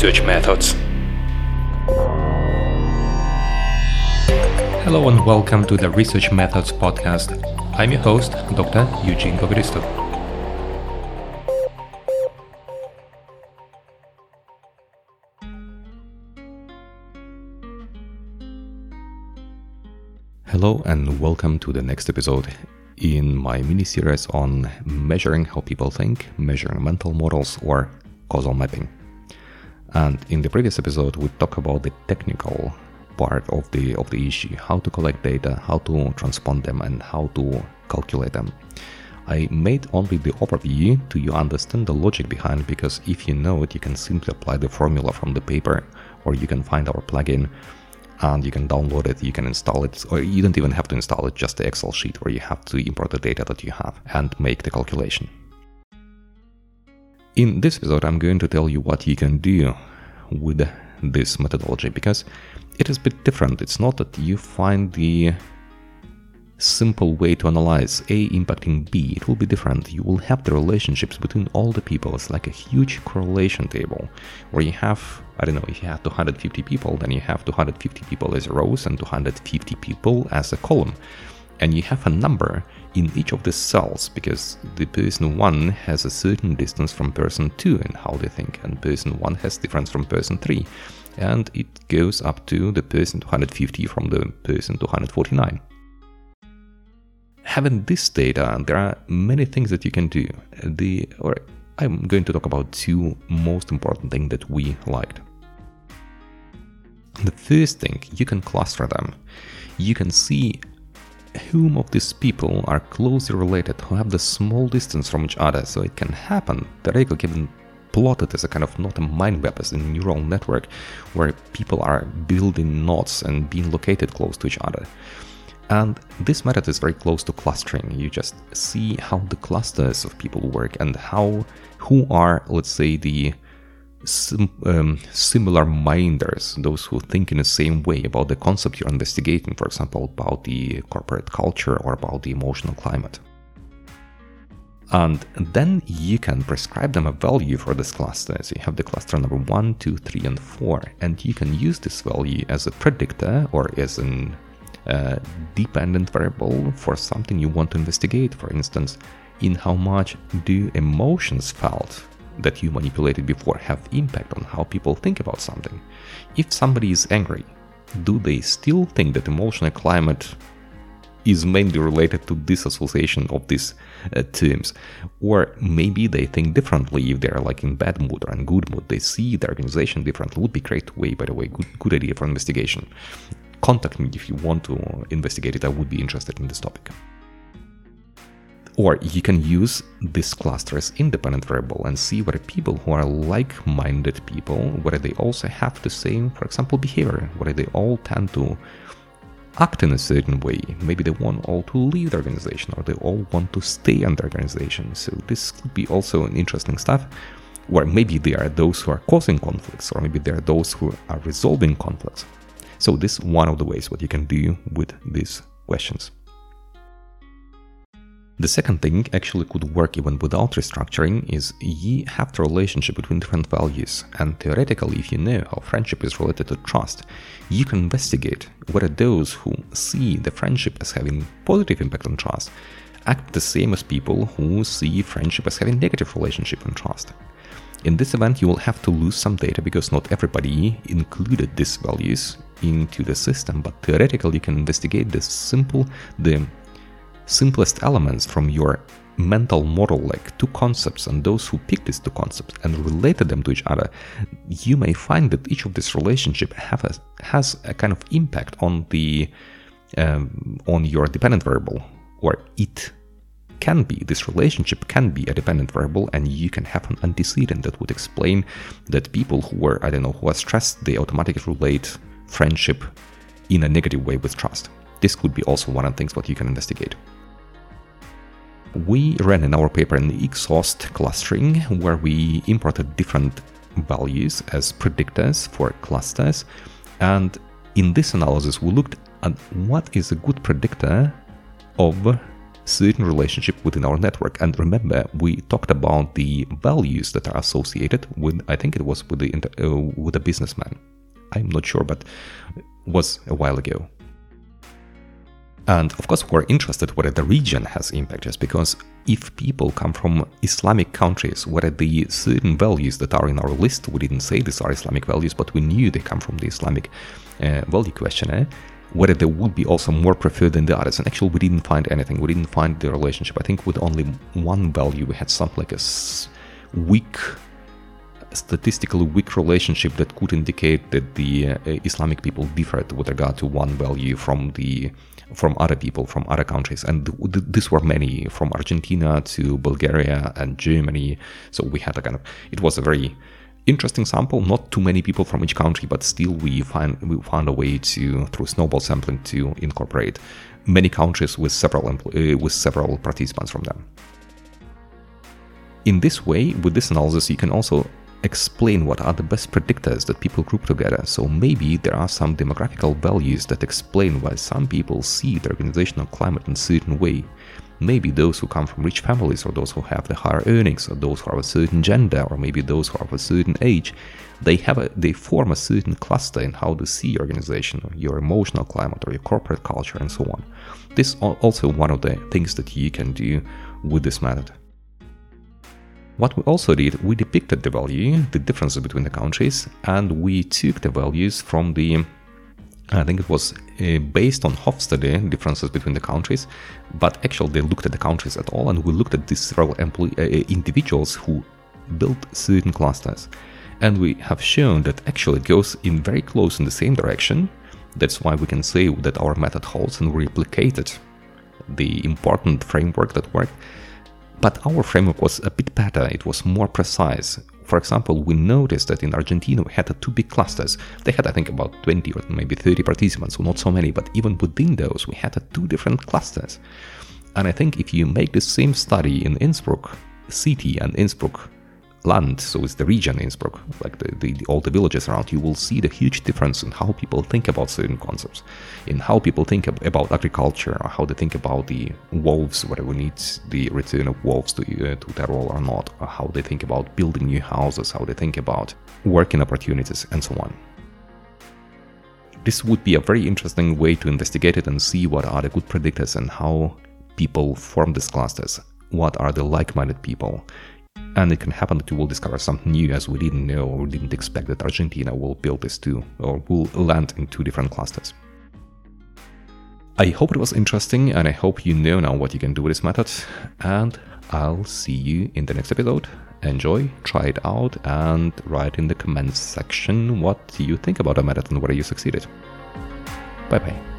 research methods. Hello and welcome to the Research Methods podcast. I'm your host, Dr. Eugene Bogodistov. Hello and welcome to the next episode in my mini series on measuring how people think, measuring mental models, or causal mapping. And in the previous episode, we talked about the technical part of the of the issue: how to collect data, how to transpond them, and how to calculate them. I made only the overview to you understand the logic behind because if you know it, you can simply apply the formula from the paper, or you can find our plugin and you can download it, you can install it, or you don't even have to install it, just the Excel sheet where you have to import the data that you have and make the calculation. In this episode, I'm going to tell you what you can do with this methodology because it is a bit different. It's not that you find the simple way to analyze A impacting B, it will be different. You will have the relationships between all the people. It's like a huge correlation table where you have, I don't know, if you have 250 people, then you have 250 people as rows and 250 people as a column. And you have a number in each of the cells because the person 1 has a certain distance from person 2 and how they think, and person 1 has difference from person 3. And it goes up to the person 250 from the person 249 having this data, there are many things that you can do. The or I'm going to talk about two most important things that we liked. The first thing, you can cluster them. You can see whom of these people are closely related, who have the small distance from each other, so it can happen. The Theoretically, can plot it as a kind of not a mind map, as a neural network, where people are building knots and being located close to each other. And this method is very close to clustering. You just see how the clusters of people work and how who are, let's say, the sim, um, similar minders, those who think in the same way about the concept you're investigating, for example, about the corporate culture or about the emotional climate. And then you can prescribe them a value for this cluster. So you have the cluster number 1, 2, 3, and 4, and you can use this value as a predictor or as an a dependent variable for something you want to investigate. For instance, in how much do emotions felt that you manipulated before have impact on how people think about something? If somebody is angry, do they still think that emotional climate is mainly related to disassociation of these uh, terms. Or maybe they think differently if they're like in bad mood or in good mood. They see the organization differently. Would be great way, by the way, good, good idea for investigation contact me if you want to investigate it. I would be interested in this topic. Or you can use this cluster as independent variable and see whether people who are like-minded people, whether they also have the same, for example, behavior, whether they all tend to act in a certain way. Maybe they want all to leave the organization or they all want to stay in the organization. So this could be also an interesting stuff where maybe they are those who are causing conflicts or maybe they are those who are resolving conflicts. So this is one of the ways what you can do with these questions. The second thing actually could work even without restructuring is you have the relationship between different values and theoretically if you know how friendship is related to trust, you can investigate whether those who see the friendship as having positive impact on trust act the same as people who see friendship as having negative relationship on trust. In this event, you will have to lose some data because not everybody included these values into the system, but theoretically you can investigate the simple, the simplest elements from your mental model, like two concepts, and those who picked these two concepts and related them to each other, you may find that each of this relationship have a, has a kind of impact on the um, on your dependent variable, or it can be, this relationship can be a dependent variable, and you can have an antecedent that would explain that people who were I don't know, who are stressed, they automatically relate friendship in a negative way with trust. This could be also one of the things what you can investigate. We ran in our paper an exhaust clustering where we imported different values as predictors for clusters. And in this analysis, we looked at what is a good predictor of certain relationship within our network. And remember, we talked about the values that are associated with, I think it was with the, uh, with a businessman. I'm not sure, but was a while ago. And of course, we're interested whether the region has impact, just because if people come from Islamic countries, whether the certain values that are in our list, we didn't say these are Islamic values, but we knew they come from the Islamic uh, value questionnaire, whether they would be also more preferred than the others. And actually, we didn't find anything. We didn't find the relationship. I think with only one value, we had something like a weak statistically weak relationship that could indicate that the uh, Islamic people differed with regard to one value from the from other people from other countries. And th- these were many from Argentina to Bulgaria and Germany. So we had a kind of it was a very interesting sample. Not too many people from each country but still we find we found a way to through snowball sampling to incorporate many countries with several uh, with several participants from them. In this way with this analysis you can also explain what are the best predictors that people group together. So maybe there are some demographical values that explain why some people see the organizational climate in a certain way. Maybe those who come from rich families, or those who have the higher earnings, or those who are of a certain gender, or maybe those who are of a certain age, they have a, they form a certain cluster in how to see your organization, your emotional climate, or your corporate culture, and so on. This is also one of the things that you can do with this method. What we also did, we depicted the value, the differences between the countries, and we took the values from the I think it was uh, based on Hofstede differences between the countries, but actually they looked at the countries at all, and we looked at these several uh, uh, individuals who built certain clusters, and we have shown that actually it goes in very close in the same direction. That's why we can say that our method holds and replicated the important framework that worked. But our framework was a bit better, it was more precise. For example, we noticed that in Argentina we had two big clusters. They had, I think, about 20 or maybe 30 participants, so not so many, but even within those we had two different clusters. And I think if you make the same study in Innsbruck city and Innsbruck land, so it's the region Innsbruck, like the, the, all the villages around, you will see the huge difference in how people think about certain concepts, in how people think ab- about agriculture, or how they think about the wolves, whether we need the return of wolves to, uh, to Tyrol or not, or how they think about building new houses, how they think about working opportunities, and so on. This would be a very interesting way to investigate it and see what are the good predictors and how people form these clusters. What are the like minded people? And it can happen that you will discover something new as we didn't know or didn't expect that Argentina will build this too, or will land in two different clusters. I hope it was interesting and I hope you know now what you can do with this method. And I'll see you in the next episode. Enjoy, try it out, and write in the comments section what you think about the method and whether you succeeded. Bye bye.